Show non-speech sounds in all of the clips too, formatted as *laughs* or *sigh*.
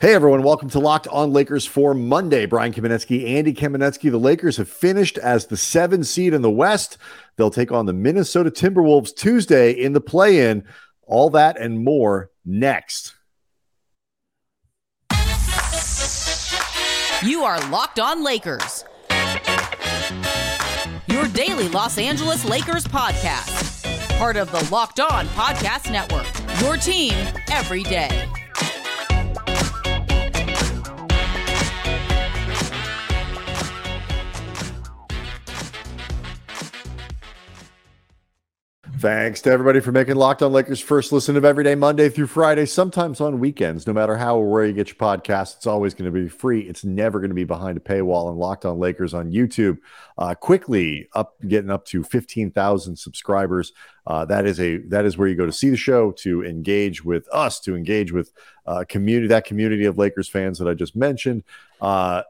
Hey everyone, welcome to Locked On Lakers for Monday. Brian Kamenetzky, Andy Kamenetzky. The Lakers have finished as the seven seed in the West. They'll take on the Minnesota Timberwolves Tuesday in the play-in. All that and more next. You are Locked On Lakers. Your daily Los Angeles Lakers podcast. Part of the Locked On Podcast Network. Your team every day. Thanks to everybody for making Locked On Lakers first listen of every day, Monday through Friday, sometimes on weekends. No matter how or where you get your podcast, it's always going to be free. It's never going to be behind a paywall. And Locked On Lakers on YouTube, uh, quickly up, getting up to fifteen thousand subscribers. Uh, that is a that is where you go to see the show, to engage with us, to engage with uh, community that community of Lakers fans that I just mentioned. Uh,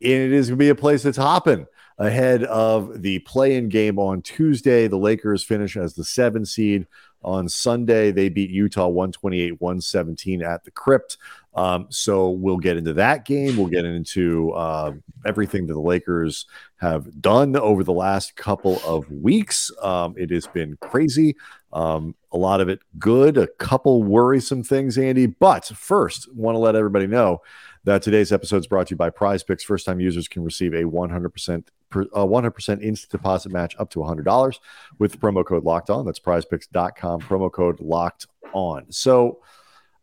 and it is going to be a place that's hopping ahead of the play-in game on Tuesday. The Lakers finish as the seven seed. On Sunday, they beat Utah 128 117 at the Crypt. Um, so we'll get into that game. We'll get into uh, everything that the Lakers have done over the last couple of weeks. Um, it has been crazy. Um, a lot of it good, a couple worrisome things, Andy. But first, want to let everybody know that today's episode is brought to you by Prize Picks. First time users can receive a 100% per, 100% instant deposit match up to $100 with promo code locked on. That's prizepicks.com, promo code locked on. So,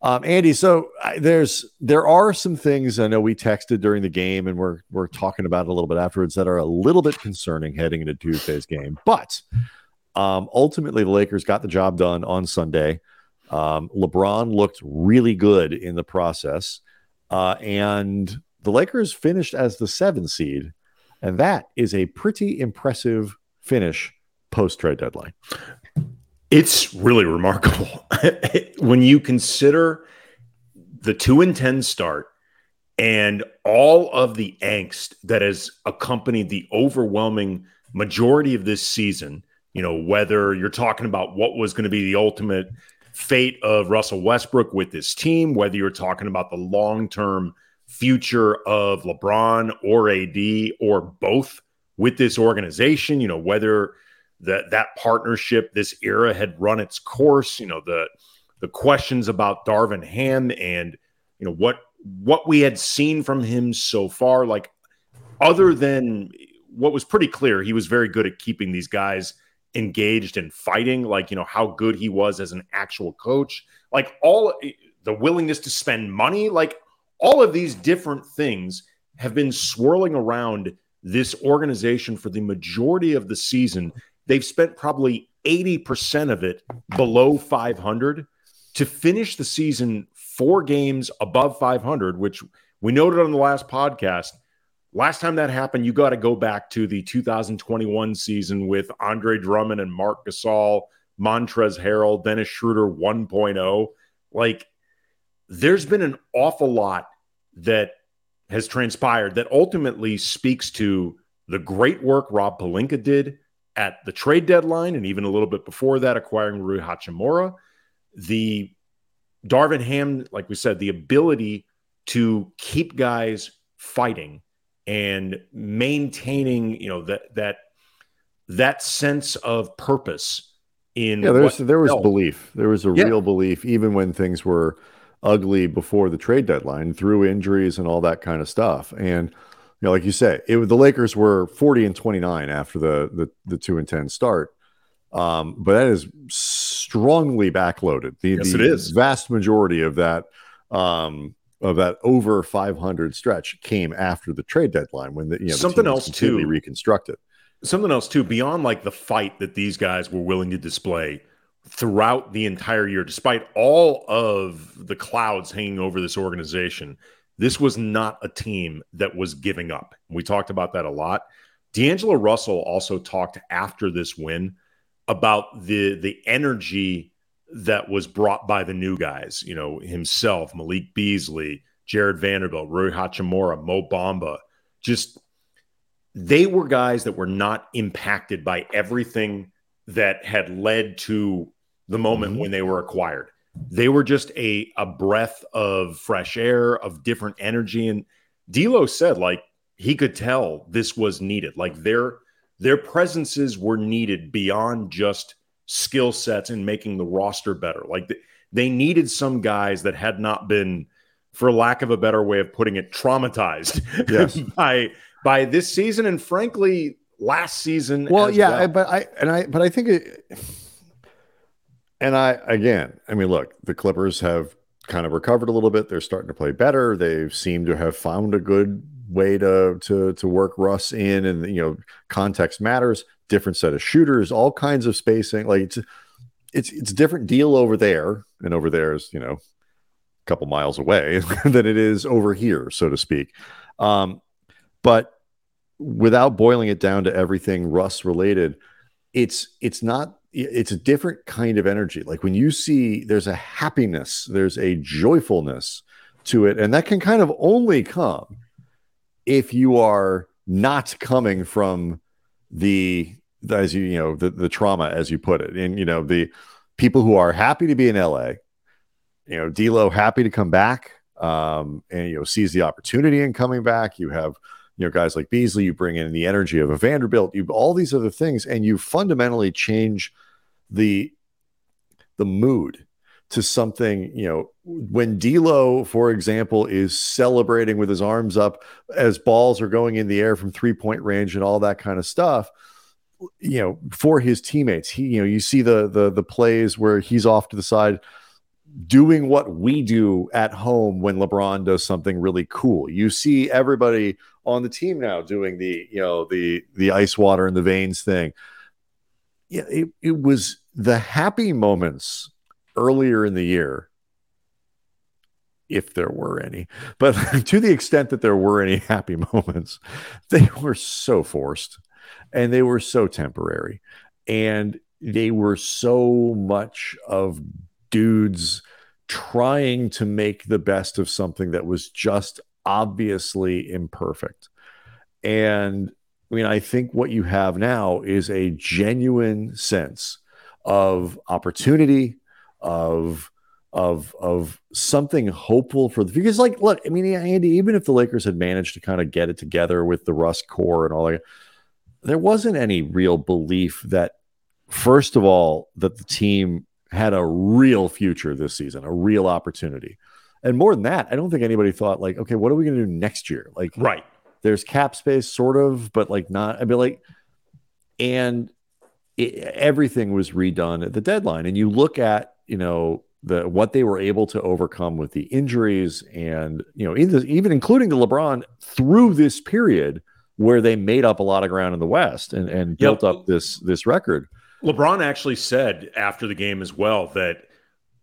um, Andy, so I, there's there are some things I know we texted during the game, and we're we're talking about a little bit afterwards that are a little bit concerning heading into Tuesday's game. But um, ultimately, the Lakers got the job done on Sunday. Um, LeBron looked really good in the process. Uh, and the Lakers finished as the seven seed. And that is a pretty impressive finish post trade deadline. It's really remarkable *laughs* when you consider the two and 10 start and all of the angst that has accompanied the overwhelming majority of this season. You know, whether you're talking about what was going to be the ultimate fate of Russell Westbrook with this team, whether you're talking about the long term future of LeBron or AD or both with this organization, you know, whether that that partnership, this era had run its course, you know, the the questions about Darvin Ham and you know what what we had seen from him so far, like other than what was pretty clear, he was very good at keeping these guys engaged and fighting, like, you know, how good he was as an actual coach, like all the willingness to spend money, like all of these different things have been swirling around this organization for the majority of the season. They've spent probably 80% of it below 500 to finish the season four games above 500, which we noted on the last podcast Last time that happened, you got to go back to the 2021 season with Andre Drummond and Marc Gasol, Montrezl Harrell, Dennis Schroeder 1.0. Like, there's been an awful lot that has transpired that ultimately speaks to the great work Rob Pelinka did at the trade deadline and even a little bit before that, acquiring Rui Hachimura. The Darvin Ham, like we said, the ability to keep guys fighting and maintaining, you know, that that that sense of purpose in yeah, there's there was belief. There was a yeah. real belief, even when things were ugly before the trade deadline, through injuries and all that kind of stuff. And you know, like you say, it the Lakers were 40 and 29 after the the, the two and 10 start. Um, but that is strongly backloaded. The, yes, the it is. vast majority of that um, of that over 500 stretch came after the trade deadline when the you know something else too reconstructed. Something else too beyond like the fight that these guys were willing to display throughout the entire year, despite all of the clouds hanging over this organization. This was not a team that was giving up. We talked about that a lot. D'Angelo Russell also talked after this win about the the energy that was brought by the new guys, you know, himself, Malik Beasley, Jarred Vanderbilt, Rui Hachimura, Mo Bamba. Just they were guys that were not impacted by everything that had led to the moment mm-hmm. when they were acquired. they were just a a breath of fresh air, of different energy. And D'Lo said, like he could tell this was needed. Like their their presences were needed beyond just skill sets and making the roster better. Like they needed some guys that had not been, for lack of a better way of putting it, traumatized *laughs* yes. by by this season and frankly last season. Well, yeah, well. but I and I but I think it and I again, I mean, look, the Clippers have kind of recovered a little bit. They're starting to play better. They seem to have found a good way to to to work Russ in, and you know, context matters. Different set of shooters, all kinds of spacing. Like it's it's it's different deal over there, and over there is you know a couple miles away *laughs* than it is over here, so to speak. Um, but without boiling it down to everything Russ related, it's it's not it's a different kind of energy. Like when you see there's a happiness, there's a joyfulness to it, and that can kind of only come if you are not coming from the as you you know the the trauma as you put it, and you know the people who are happy to be in LA. You know, D'Lo happy to come back, um, and you know sees the opportunity in coming back. You have you know guys like Beasley. You bring in the energy of a Vanderbilt. You all these other things, and you fundamentally change the the mood to something, you know, when D'Lo, for example, is celebrating with his arms up as balls are going in the air from three point range and all that kind of stuff, you know, for his teammates. He, you know, you see the the the plays where he's off to the side doing what we do at home when LeBron does something really cool. You see everybody on the team now doing the, you know, the the ice water in the veins thing. Yeah, it, it was the happy moments earlier in the year if there were any but *laughs* to the extent that there were any happy *laughs* moments they were so forced and they were so temporary and they were so much of dudes trying to make the best of something that was just obviously imperfect. And i mean i think what you have now is a genuine sense of opportunity, of of of something hopeful for the because like look, I mean, Andy, even if the Lakers had managed to kind of get it together with the Russ core and all that, there wasn't any real belief that first of all that the team had a real future this season, a real opportunity. And more than that, I don't think anybody thought like, okay, what are we going to do next year? Like, right. There's cap space, sort of, but like not. I mean, like, and it, everything was redone at the deadline. And you look at, you know, the what they were able to overcome with the injuries and, you know, the, even including the LeBron through this period where they made up a lot of ground in the West and, and built up this this record. LeBron actually said after the game as well that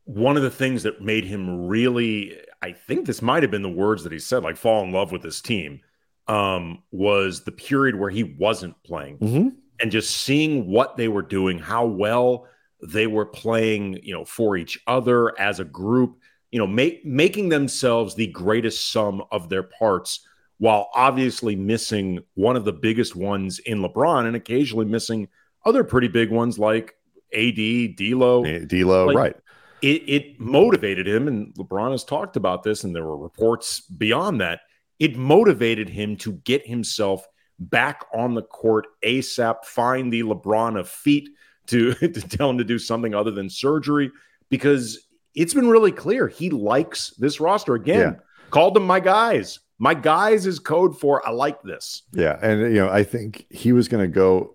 one of the things that made him really, I think this might have been the words that he said, like fall in love with this team, um, was the period where he wasn't playing. Mm-hmm and just seeing what they were doing, how well they were playing, you know, for each other as a group, you know, make, making themselves the greatest sum of their parts while obviously missing one of the biggest ones in LeBron and occasionally missing other pretty big ones like AD, D'Lo, D'Lo, like, right. It, it motivated him, and LeBron has talked about this, and there were reports beyond that. It motivated him to get himself back on the court ASAP, find the LeBron of feet to, *laughs* to tell him to do something other than surgery because it's been really clear he likes this roster. Again, yeah. called them my guys. My guys is code for I like this. Yeah. And, you know, I think he was going to go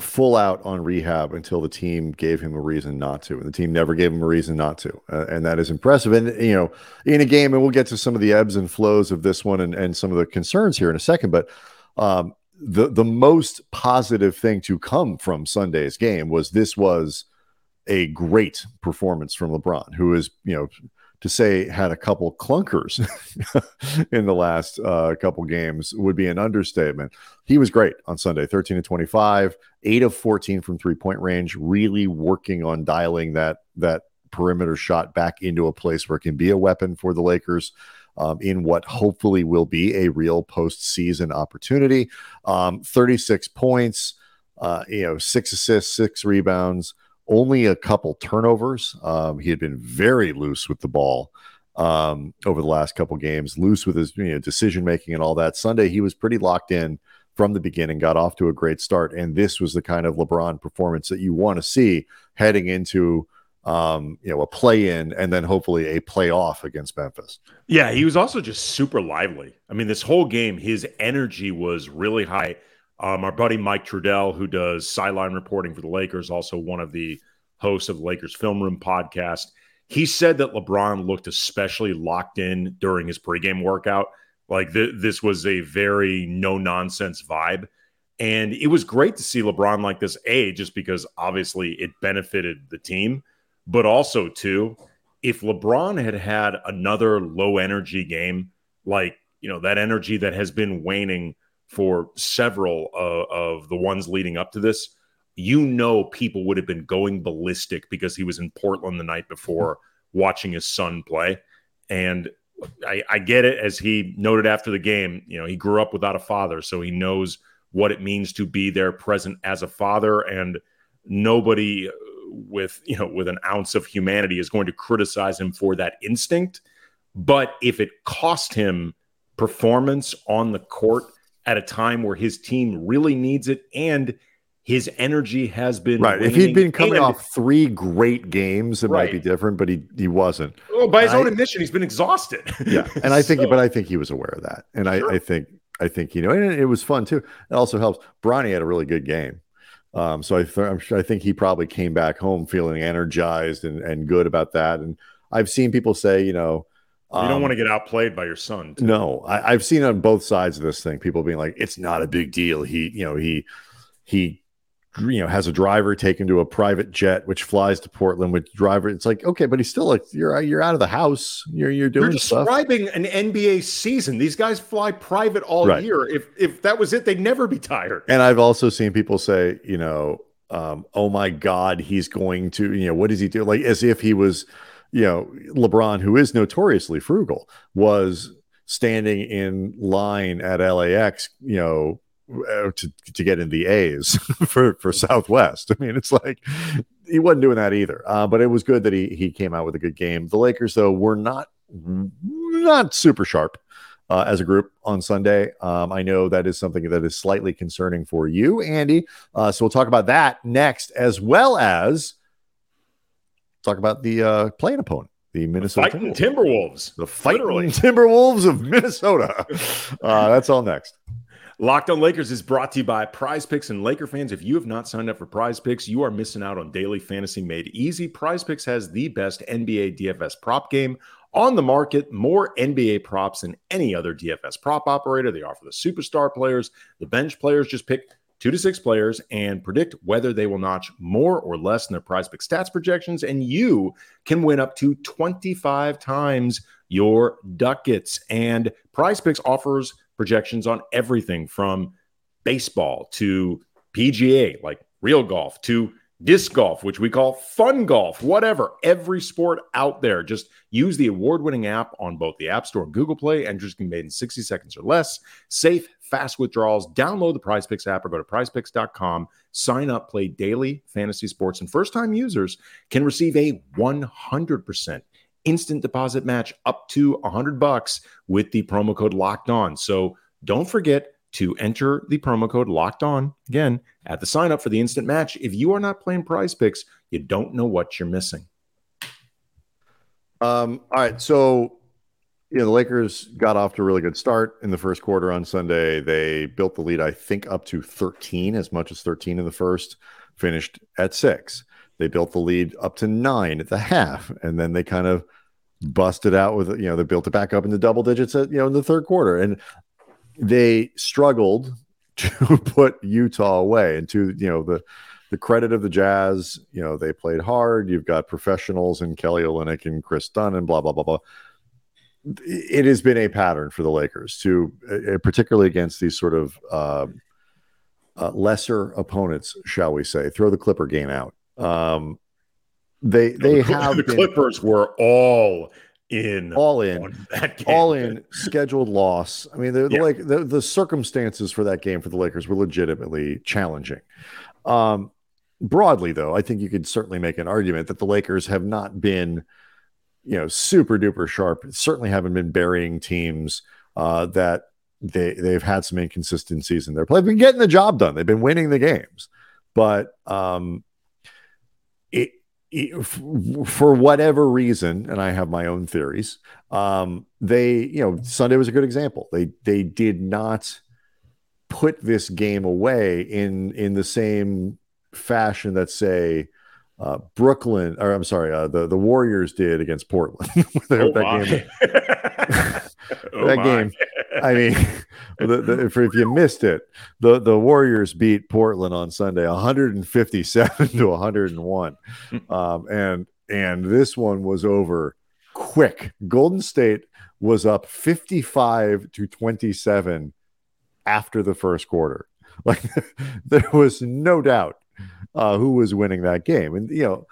full out on rehab until the team gave him a reason not to and the team never gave him a reason not to uh, and that is impressive and you know in a game and we'll get to some of the ebbs and flows of this one and, and some of the concerns here in a second but um, the the most positive thing to come from Sunday's game was this was a great performance from LeBron, who is you know to say had a couple clunkers *laughs* in the last uh, couple games would be an understatement. He was great on Sunday, 13 to 25, 8 of 14 from three-point range, really working on dialing that that perimeter shot back into a place where it can be a weapon for the Lakers um, in what hopefully will be a real postseason opportunity. Um, 36 points, uh, you know, six assists, six rebounds, only a couple turnovers. Um, he had been very loose with the ball um, over the last couple games, loose with his you know, decision making and all that. Sunday, he was pretty locked in from the beginning, got off to a great start, and this was the kind of LeBron performance that you want to see heading into um, you know, a play in and then hopefully a playoff against Memphis. Yeah, he was also just super lively. I mean, this whole game, his energy was really high. Um, our buddy Mike Trudell, who does sideline reporting for the Lakers, also one of the hosts of the Lakers Film Room podcast, he said that LeBron looked especially locked in during his pregame workout. Like th- this was a very no nonsense vibe. And it was great to see LeBron like this, A, just because obviously it benefited the team, but also, too, if LeBron had had another low energy game, like, you know, that energy that has been waning for several uh, of the ones leading up to this, you know, people would have been going ballistic because he was in Portland the night before watching his son play. And I, I get it, as he noted after the game, you know, he grew up without a father, so he knows what it means to be there present as a father. And nobody with, you know, with an ounce of humanity is going to criticize him for that instinct. But if it cost him performance on the court, at a time where his team really needs it and his energy has been right. If he'd been coming and, off three great games, it right. might be different, but he he wasn't. Well, by his own admission, he's been exhausted. yeah, and I think, *laughs* so, but I think he was aware of that, and sure. I, I think I think you know, and it was fun too. It also helps. Bronny had a really good game. Um, so I, th- I'm sure, I think he probably came back home feeling energized and, and good about that. And I've seen people say, you know, you don't um, want to get outplayed by your son. Too. No, I, have seen on both sides of this thing, people being like, "It's not a big deal." He, you know, he he, you know, has a driver taken to a private jet which flies to Portland with driver. It's like, okay, but he's still like, you're you're out of the house. You're you're doing. You're describing stuff. an NBA season. These guys fly private all right. year. If if that was it, they'd never be tired. And I've also seen people say, you know, um, oh my God, he's going to, you know, what does he do? Like as if he was you know, LeBron, who is notoriously frugal, was standing in line at LAX, you know, uh, to, to get in the A's *laughs* for, for Southwest. I mean, it's like he wasn't doing that either. Uh, but it was good that he he came out with a good game. The Lakers, though, were not not super sharp uh, as a group on Sunday. Um, I know that is something that is slightly concerning for you, Andy. Uh, so we'll talk about that next, as well as talk about the uh, playing opponent, the Minnesota the Timberwolves. Timberwolves. The fighting Literally. *laughs* Timberwolves of Minnesota. uh, that's all next. Locked on Lakers is brought to you by Prize Picks and Laker fans. If you have not signed up for Prize Picks, you are missing out on daily fantasy made easy. Prize Picks has the best NBA DFS prop game on the market, more NBA props than any other DFS prop operator. They offer the superstar players, the bench players. Just pick two to six players and predict whether they will notch more or less in their prize pick stats projections. And you can win up to 25 times your ducats. And prize picks offers projections on everything from baseball to PGA, like real golf, to disc golf, which we call fun golf, whatever, every sport out there. Just use the award winning app on both the App Store and Google Play. Entries can be made in 60 seconds or less. Safe, fast withdrawals. Download the Prize Picks app or go to prizepicks.com. Sign up, play daily fantasy sports, and first time users can receive a 100% instant deposit match up to 100 bucks with the promo code locked on. So don't forget to enter the promo code locked on again at the sign up for the instant match. If you are not playing prize picks, you don't know what you're missing. Um, all right. So, you know, the Lakers got off to a really good start in the first quarter on Sunday. They built the lead, I think, up to 13, as much as 13 in the first, finished at six. They built the lead up to nine at the half, and then they kind of busted out with, you know, they built it back up into double digits at, you know, in the third quarter. And they struggled *laughs* to put Utah away. And to you know the the credit of the Jazz, you know they played hard. You've got professionals in Kelly Olynyk and Kris Dunn and blah blah blah blah. It has been a pattern for the Lakers to, uh, particularly against these sort of uh, uh, lesser opponents, shall we say, throw the Clipper game out. Um, they they the, have the Clippers were all in all in that all in scheduled loss. I mean, the, the yeah. like the, the circumstances for that game for the Lakers were legitimately challenging. Um, broadly, though, I think you could certainly make an argument that the Lakers have not been, you know, super duper sharp. Certainly haven't been burying teams uh, that they they've had some inconsistencies in their play. They've been getting the job done. They've been winning the games, but um, it, it for whatever reason, and I have my own theories. Um, they, you know, Sunday was a good example. They they did not put this game away in in the same fashion that say uh, Brooklyn, or I'm sorry, uh, the the Warriors did against Portland. *laughs* oh that game, *laughs* oh that game. I mean, *laughs* the, the, if, if, you missed it, the the Warriors beat Portland on Sunday, 157 to 101, um, and and this one was over quick. Golden State was up 55 to 27 after the first quarter. Like there was no doubt uh, who was winning that game. And, you know,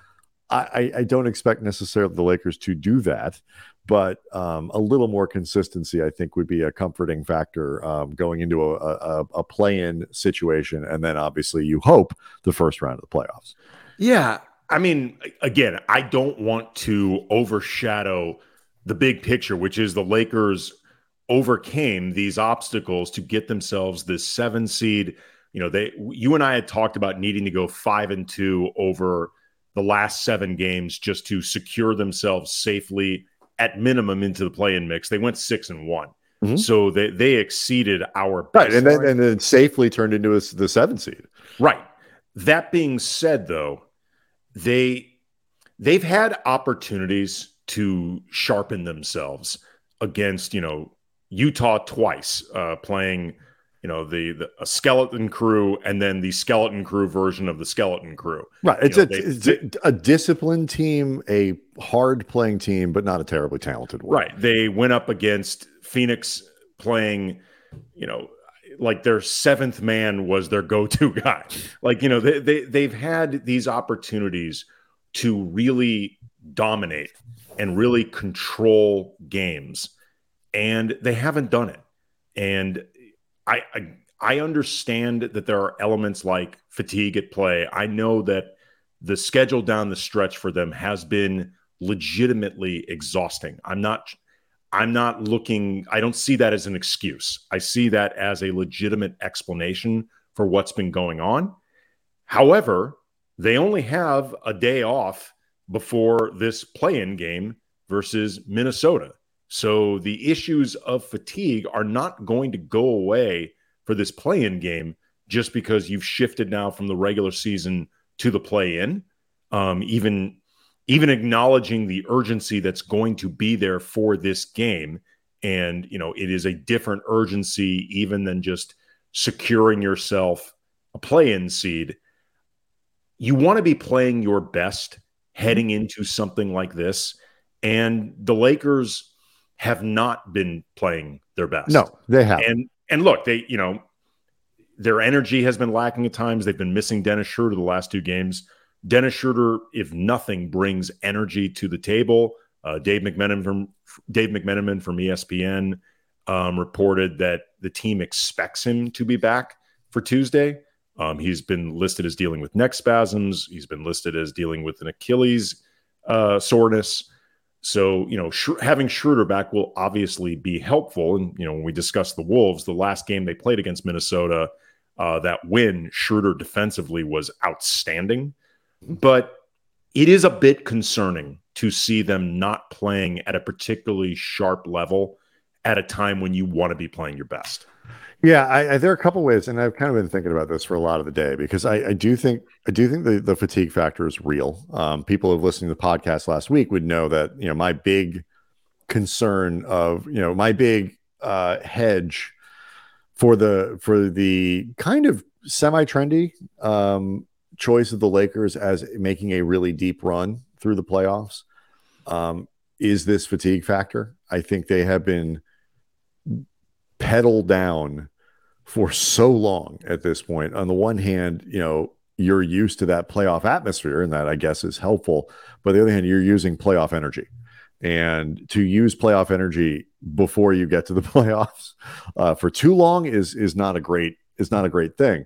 I, I don't expect necessarily the Lakers to do that, but um, a little more consistency, I think, would be a comforting factor um, going into a, a, a play in situation. And then obviously you hope the first round of the playoffs. Yeah. I mean, again, I don't want to overshadow the big picture, which is the Lakers overcame these obstacles to get themselves this seven seed you know, they you and I had talked about needing to go five and two over the last seven games just to secure themselves safely at minimum into the play-in mix. They went six and one. Mm-hmm. So they they exceeded our right, and then and then safely turned into a, the seven seed. Right. That being said, though, they they've had opportunities to sharpen themselves against you know Utah twice, uh, playing you know the, the a skeleton crew and then the skeleton crew version of the skeleton crew. Right. It's, know, a, they, it's they, a disciplined team a hard playing team but not a terribly talented one. Right. They went up against phoenix playing you know like their seventh man was their go-to *laughs* guy. Like you know they, they they've had these opportunities to really dominate and really control games and they haven't done it. And I, I I understand that there are elements like fatigue at play. I know that the schedule down the stretch for them has been legitimately exhausting. I'm not I'm not looking I don't see that as an excuse. I see that as a legitimate explanation for what's been going on. However, they only have a day off before this play-in game versus Minnesota. So the issues of fatigue are not going to go away for this play in game just because you've shifted now from the regular season to the play in. Um, even even acknowledging the urgency that's going to be there for this game. And you know it is a different urgency even than just securing yourself a play-in seed. You want to be playing your best heading into something like this. And the lakers have not been playing their best. No, they have. And and look, they you know their energy has been lacking at times. They've been missing Dennis Schroeder the last two games. Dennis Schroeder, if nothing, brings energy to the table. Uh, Dave McMenamin from Dave McMenamin from ESPN um, reported that the team expects him to be back for Tuesday. Um, he's been listed as dealing with neck spasms. He's been listed as dealing with an Achilles uh, soreness. So, you know, having Schroeder back will obviously be helpful. And, you know, when we discuss the Wolves, the last game they played against Minnesota, uh, that win, Schroeder defensively was outstanding. But it is a bit concerning to see them not playing at a particularly sharp level at a time when you want to be playing your best. Yeah, I, I, there are a couple ways, and I've kind of been thinking about this for a lot of the day because I, I do think I do think the, the fatigue factor is real. Um, people who have listened to the podcast last week would know that you know my big concern of you know my big uh, hedge for the for the kind of semi trendy um, choice of the Lakers as making a really deep run through the playoffs um, is this fatigue factor. I think they have been pedal down for so long at this point. On the one hand, you know, you're used to that playoff atmosphere, and that I guess is helpful. But the other hand, you're using playoff energy. And to use playoff energy before you get to the *laughs* playoffs uh, for too long is is not a great is not a great thing.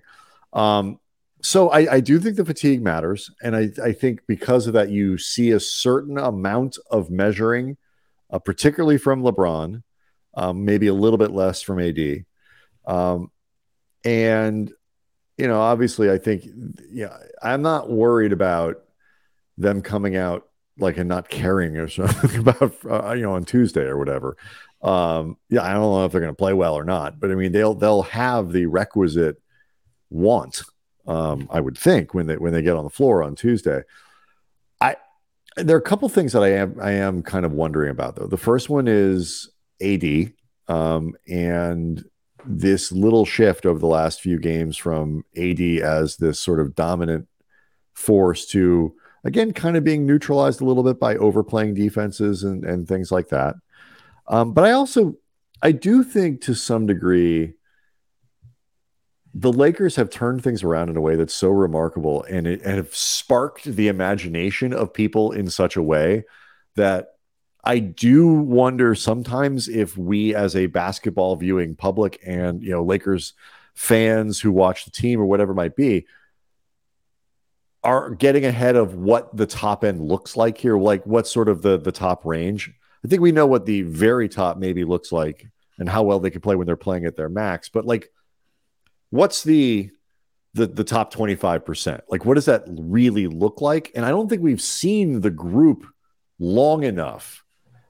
Um, so I, I do think the fatigue matters, and I, I think because of that, you see a certain amount of measuring, uh, particularly from LeBron, um, maybe a little bit less from AD, um, and you know, obviously, I think yeah, I'm not worried about them coming out like and not caring or something *laughs* about uh, you know on Tuesday or whatever. Um, yeah, I don't know if they're going to play well or not, but I mean they'll they'll have the requisite want. Um, I would think when they when they get on the floor on Tuesday. I there are a couple things that I am I am kind of wondering about though. The first one is AD um, and this little shift over the last few games from AD as this sort of dominant force to again kind of being neutralized a little bit by overplaying defenses and, and things like that. Um, but I also I do think to some degree the Lakers have turned things around in a way that's so remarkable and it and have sparked the imagination of people in such a way that I do wonder sometimes if we, as a basketball viewing public and you know Lakers fans who watch the team or whatever might be, are getting ahead of what the top end looks like here. Like what sort of the the top range? I think we know what the very top maybe looks like and how well they can play when they're playing at their max. But like, what's the the the top twenty five percent? Like, what does that really look like? And I don't think we've seen the group long enough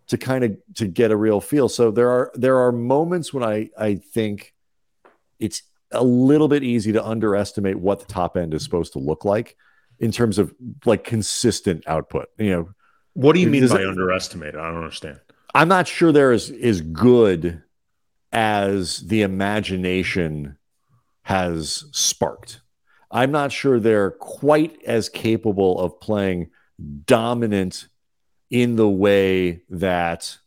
to kind of to get a real feel. So there are there are moments when I I think it's a little bit easy to underestimate what the top end is supposed to look like in terms of like consistent output. You know, what do you mean by it, underestimate? I don't understand. I'm not sure they're as as good as the imagination has sparked. I'm not sure they're quite as capable of playing dominant in the way that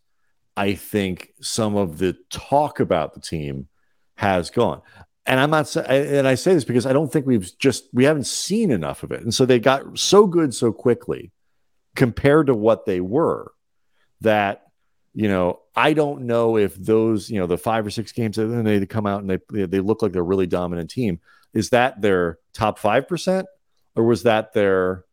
I think some of the talk about the team has gone. And I'm not and I say this because I don't think we've just we haven't seen enough of it. And so they got so good so quickly compared to what they were that you know, I don't know if those, you know, the five or six games that they come out and they they look like they're really dominant team. Is that their top five percent, or was that their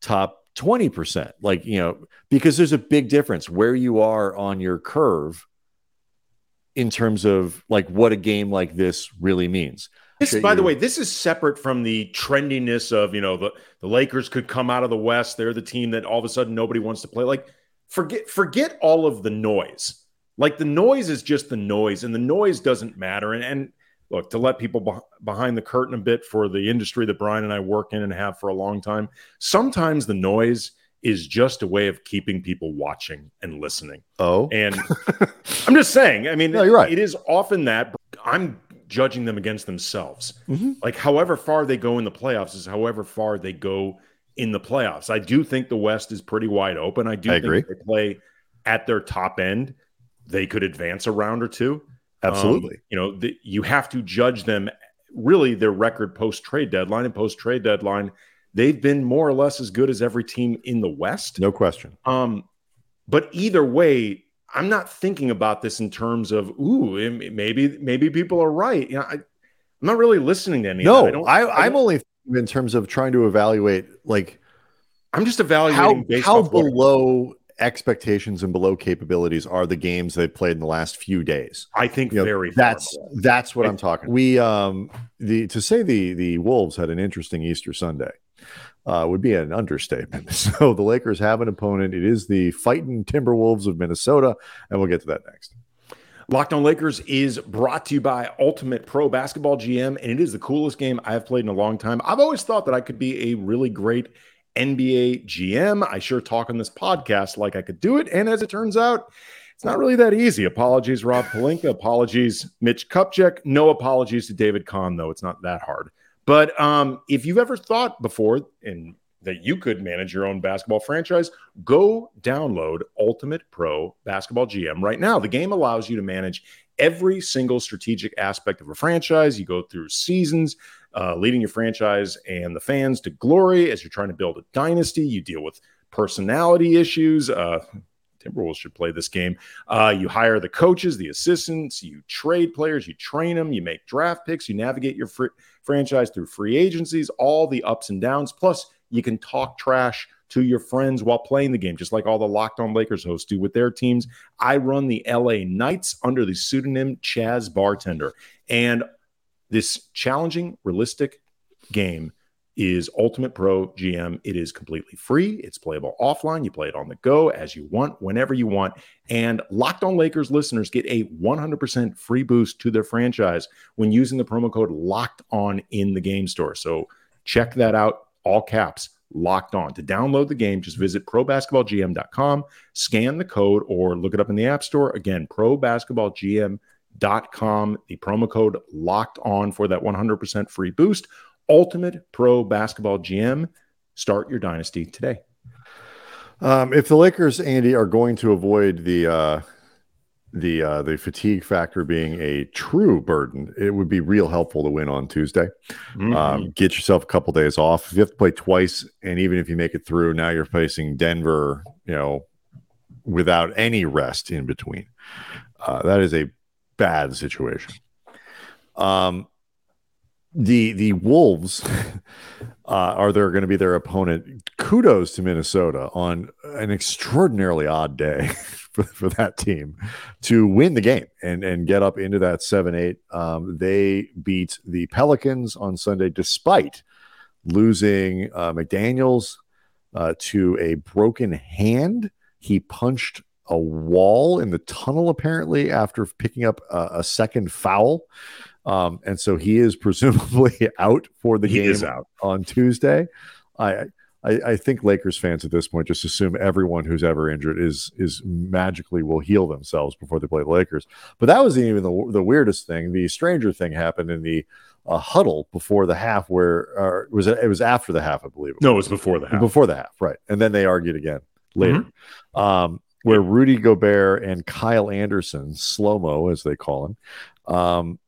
top 20%. Like, you know, because there's a big difference where you are on your curve in terms of like what a game like this really means. This, by the way, this is separate from the trendiness of, you know, the, the Lakers could come out of the West. They're the team that all of a sudden nobody wants to play. Like, forget forget all of the noise. Like the noise is just the noise, and the noise doesn't matter. And, and look to let people behind the curtain a bit for the industry that Brian and I work in and have for a long time. Sometimes the noise is just a way of keeping people watching and listening. Oh, and *laughs* I'm just saying. I mean, no, you're right. It is often that I'm judging them against themselves. Mm-hmm. Like, however far they go in the playoffs is however far they go in the playoffs. I do think the West is pretty wide open. I do I think agree. they play at their top end, they could advance a round or two. Absolutely. Um, you know, the, you have to judge them really their record post trade deadline and post trade deadline. They've been more or less as good as every team in the West. No question. Um, but either way, I'm not thinking about this in terms of ooh, maybe maybe people are right. You know, I, am not really listening to any. No, I don't, I, I am only in terms of trying to evaluate like I'm just evaluating how, how below expectations and below capabilities are the games they've played in the last few days. I think you know, very that's that's what I, am talking. We um the to say the the Wolves had an interesting Easter Sunday uh, would be an understatement. *laughs* So the Lakers have an opponent. It is the fighting Timberwolves of Minnesota, and we'll get to that next. Locked on Lakers is brought to you by Ultimate Pro Basketball GM, and it is the coolest game I've played in a long time. I've always thought that I could be a really great NBA GM. I sure talk on this podcast like I could do it. And as it turns out, it's not really that easy. Apologies, Rob Pelinka. Apologies, Mitch Kupchak. No apologies to David Kahn, though. It's not that hard. But um, if you've ever thought before and that you could manage your own basketball franchise, go download Ultimate Pro Basketball GM right now. The game allows you to manage every single strategic aspect of a franchise. You go through seasons, uh, leading your franchise and the fans to glory as you're trying to build a dynasty. You deal with personality issues, uh, Timberwolves should play this game. Uh, you hire the coaches, the assistants, you trade players, you train them, you make draft picks, you navigate your fr- franchise through free agencies, all the ups and downs. Plus, you can talk trash to your friends while playing the game, just like all the Locked On Lakers hosts do with their teams. I run the LA Knights under the pseudonym Chaz Bartender. And this challenging, realistic game is Ultimate Pro GM. It is completely free. It's playable offline. You play it on the go as you want, whenever you want. And Locked On Lakers listeners get a 100% free boost to their franchise when using the promo code Locked On in the game store. So check that out. All caps locked on. To download the game, just visit probasketballgm.com, scan the code, or look it up in the App Store. Again, probasketballgm.com, the promo code locked on for that 100% free boost. Ultimate Pro Basketball GM. Start your dynasty today. Um, if the Lakers, Andy, are going to avoid the uh, the uh, the fatigue factor being a true burden, it would be real helpful to win on Tuesday. Mm-hmm. Um, get yourself a couple days off. If you have to play twice, and even if you make it through, now you're facing Denver. You know, without any rest in between. Uh, that is a bad situation. Um, the the Wolves *laughs* uh, are there going to be their opponent. Kudos to Minnesota on an extraordinarily odd day *laughs* for, for that team to win the game and and get up into that seven eight. Um, they beat the Pelicans on Sunday despite losing uh, McDaniels uh, to a broken hand. He punched a wall in the tunnel apparently after picking up a, a second foul. Um, and so he is *laughs* presumably out for the he game on Tuesday. I, I, I think Lakers fans at this point just assume everyone who's ever injured is is magically will heal themselves before they play the Lakers. But that wasn't even the, the weirdest thing. The stranger thing happened in the uh, huddle before the half, where uh, was it, it was after the half, I believe. It no, it was before the half. Before the half, right? And then they argued again later. Mm-hmm. Um, where Rudy Gobert and Kyle Anderson, slow mo as they call him, um,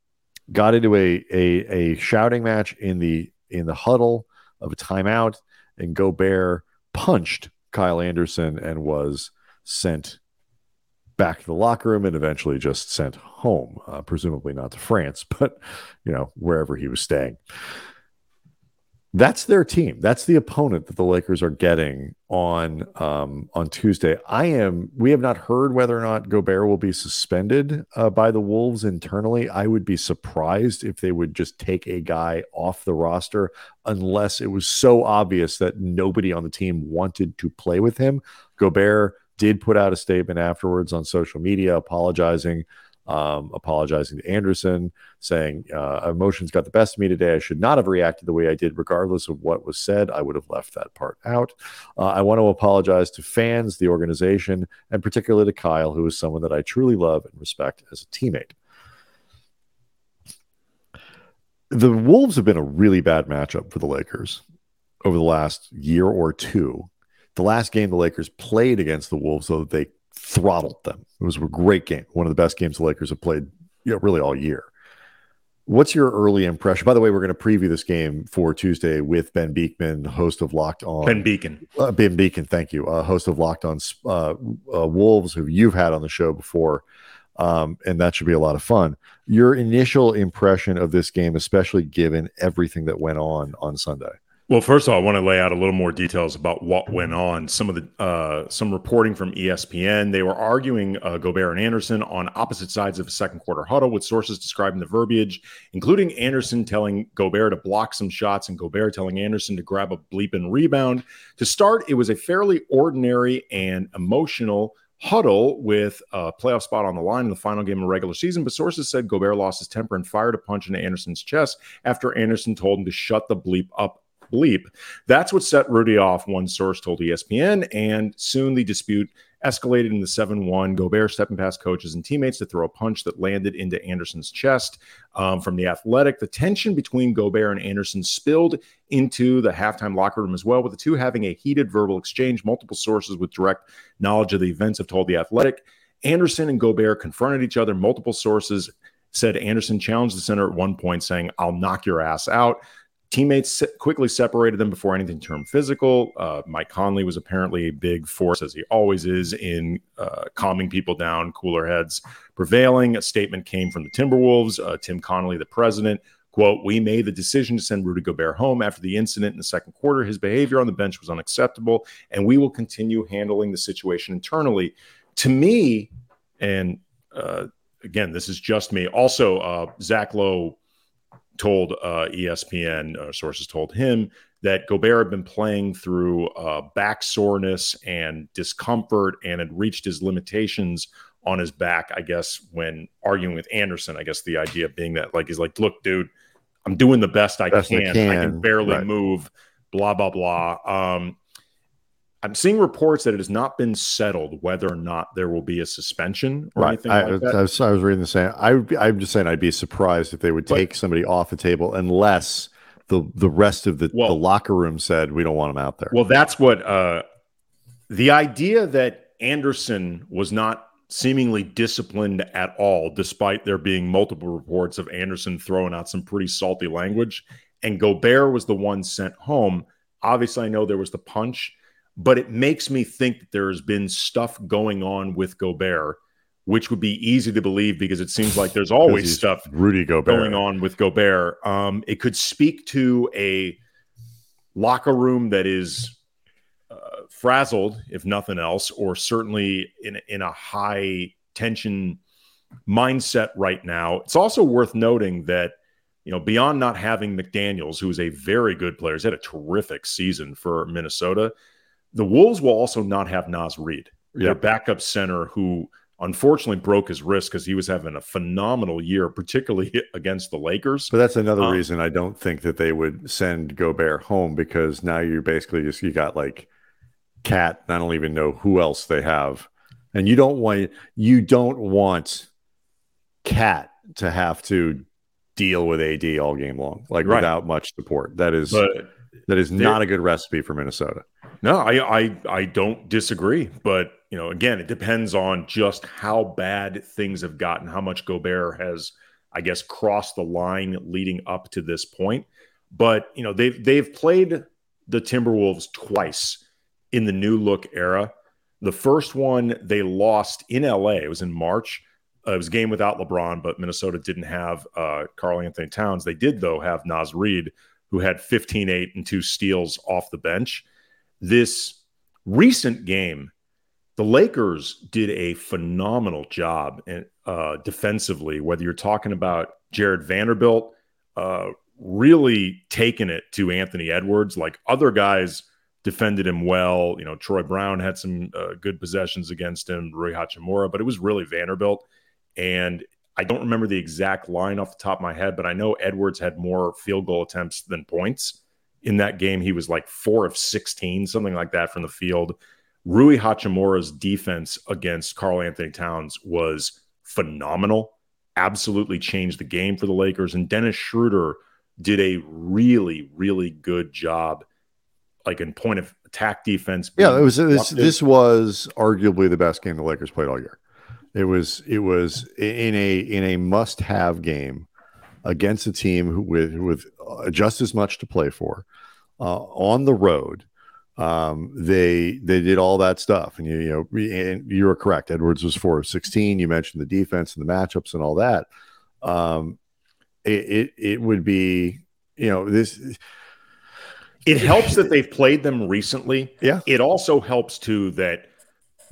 got into a, a a shouting match in the in the huddle of a timeout, and Gobert punched Kyle Anderson and was sent back to the locker room and eventually just sent home, uh, presumably not to France, *laughs* but you know wherever he was staying that's their team. That's the opponent that the Lakers are getting on um, on Tuesday. I am. We have not heard whether or not Gobert will be suspended uh, by the Wolves internally. I would be surprised if they would just take a guy off the roster unless it was so obvious that nobody on the team wanted to play with him. Gobert did put out a statement afterwards on social media apologizing um, apologizing to Anderson, saying, uh, Emotions got the best of me today. I should not have reacted the way I did, regardless of what was said. I would have left that part out. Uh, I want to apologize to fans, the organization, and particularly to Kyle, who is someone that I truly love and respect as a teammate. The Wolves have been a really bad matchup for the Lakers over the last year or two. The last game the Lakers played against the Wolves, though, they throttled them. It was a great game, one of the best games the Lakers have played, you know, really all year. What's your early impression? By the way, we're going to preview this game for Tuesday with Ben Beekman, host of Locked On. Ben Beecken. Uh, ben Beecken, thank you. Uh, host of Locked On uh, uh, Wolves, who you've had on the show before. Um, and that should be a lot of fun. Your initial impression of this game, especially given everything that went on on Sunday. Well, first of all, I want to lay out a little more details about what went on. Some of the uh, some reporting from ESPN. They were arguing uh, Gobert and Anderson on opposite sides of a second quarter huddle, with sources describing the verbiage, including Anderson telling Gobert to block some shots and Gobert telling Anderson to grab a bleep and rebound. To start, it was a fairly ordinary and emotional huddle with a playoff spot on the line in the final game of regular season. But sources said Gobert lost his temper and fired a punch into Anderson's chest after Anderson told him to shut the bleep up bleep. That's what set Rudy off, one source told ESPN. And soon the dispute escalated in the 7 1. Gobert stepping past coaches and teammates to throw a punch that landed into Anderson's chest. Um, from the athletic, the tension between Gobert and Anderson spilled into the halftime locker room as well, with the two having a heated verbal exchange. Multiple sources with direct knowledge of the events have told the athletic. Anderson and Gobert confronted each other. Multiple sources said Anderson challenged the center at one point, saying, I'll knock your ass out. Teammates quickly separated them before anything turned physical. Uh, Mike Conley was apparently a big force, as he always is, in uh, calming people down, cooler heads prevailing. A statement came from the Timberwolves. Uh, Tim Connelly, the president, quote, We made the decision to send Rudy Gobert home after the incident in the second quarter. His behavior on the bench was unacceptable, and we will continue handling the situation internally. To me, and uh, again, this is just me. Also, uh, Zach Lowe told uh, ESPN, uh, sources told him that Gobert had been playing through uh, back soreness and discomfort and had reached his limitations on his back, I guess, when arguing with Anderson. I guess the idea being that, like, he's like, look, dude, I'm doing the best I, best can. I can. I can barely right. move, blah, blah, blah. Um, I'm seeing reports that it has not been settled whether or not there will be a suspension or right. anything I, like that. I was, I was reading the same. I, am just saying I'd be surprised if they would take but, somebody off the table unless the the rest of the, well, the locker room said we don't want him out there. Well, that's what uh, the idea that Anderson was not seemingly disciplined at all, despite there being multiple reports of Anderson throwing out some pretty salty language, and Gobert was the one sent home. Obviously, I know there was the punch but it makes me think that there has been stuff going on with Gobert, which would be easy to believe because it seems like there's *sighs* always stuff Rudy Gobert going on with Gobert. Um, it could speak to a locker room that is uh, frazzled, if nothing else, or certainly in in a high tension mindset right now. It's also worth noting that you know, beyond not having McDaniels, who is a very good player, he's had a terrific season for Minnesota. The Wolves will also not have Naz Reid, yep. their backup center, who unfortunately broke his wrist because he was having a phenomenal year, particularly *laughs* against the Lakers. But that's another um, reason I don't think that they would send Gobert home because now you basically just you got like KAT. I don't even know who else they have, and you don't want you don't want KAT to have to deal with AD all game long, like right. without much support. That is but that is not a good recipe for Minnesota. No, I, I I don't disagree, but you know, again, it depends on just how bad things have gotten, how much Gobert has, I guess, crossed the line leading up to this point. But you know, they've they've played the Timberwolves twice in the new look era. The first one they lost in LA. It was in March. Uh, it was a game without LeBron, but Minnesota didn't have uh, Karl-Anthony Towns. They did though have Naz Reid, who had 15-8 and two steals off the bench. This recent game, the Lakers did a phenomenal job uh, defensively, whether you're talking about Jarred Vanderbilt, uh, really taking it to Anthony Edwards. Like other guys defended him well. You know, Troy Brown had some uh, good possessions against him, Rui Hachimura, but it was really Vanderbilt. And I don't remember the exact line off the top of my head, but I know Edwards had more field goal attempts than points in that game, he was like four of 16, something like that from the field. Rui Hachimura's defense against Karl-Anthony Towns was phenomenal, absolutely changed the game for the Lakers. And Dennis Schroeder did a really, really good job, like in point of attack defense. Yeah, it was this, this was arguably the best game the Lakers played all year. It was it was in a in a must have game against a team with with just as much to play for uh, on the road. Um, they they did all that stuff, and you you know and you were correct. Edwards was four of sixteen. You mentioned the defense and the matchups and all that. Um, it, it it would be you know this. It helps that they've played them recently. Yeah. It also helps too that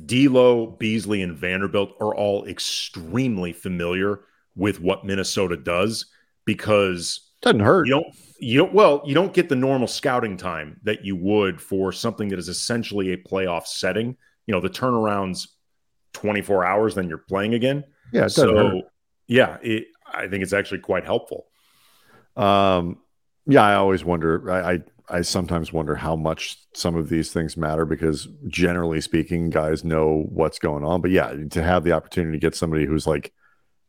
D'Lo, Beasley, and Vanderbilt are all extremely familiar with what Minnesota does because doesn't hurt. You don't you don't well, you don't get the normal scouting time that you would for something that is essentially a playoff setting. You know, the turnaround's 24 hours, then you're playing again. Yeah, so hurt. yeah, it, I think it's actually quite helpful. Um, yeah, I always wonder. I, I I sometimes wonder how much some of these things matter because generally speaking, guys know what's going on. But yeah, to have the opportunity to get somebody who's like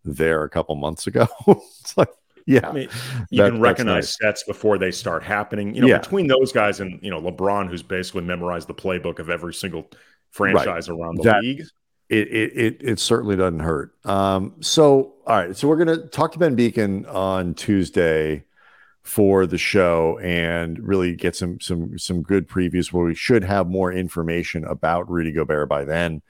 there a couple months ago, *laughs* it's like yeah, I mean, you that, can recognize nice. sets before they start happening. You know, yeah. between those guys and you know LeBron, who's basically memorized the playbook of every single franchise right. around the that, league. It, it it it certainly doesn't hurt. Um, so all right, so we're gonna talk to Ben Beecken on Tuesday for the show and really get some some some good previews where we should have more information about Rudy Gobert by then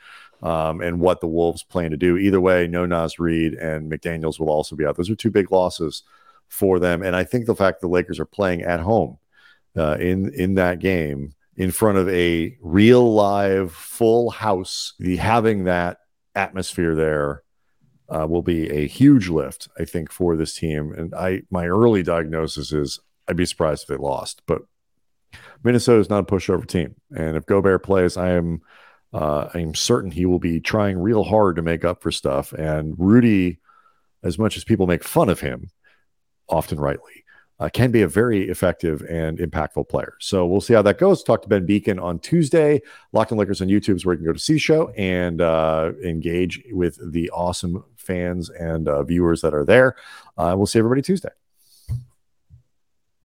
um, and what the Wolves plan to do. Either way, no Naz Reid and McDaniels will also be out. Those are two big losses for them, and I think the fact the Lakers are playing at home uh, in in that game in front of a real live full house, the having that atmosphere there uh, will be a huge lift, I think, for this team. And I my early diagnosis is I'd be surprised if they lost, but Minnesota is not a pushover team, and if Gobert plays, I am uh, I'm certain he will be trying real hard to make up for stuff. And Rudy, as much as people make fun of him, often rightly, uh, can be a very effective and impactful player. So we'll see how that goes. Talk to Ben Beecken on Tuesday. Locked on Lakers on YouTube is where you can go to see show and uh, engage with the awesome fans and uh, viewers that are there. Uh, we'll see everybody Tuesday.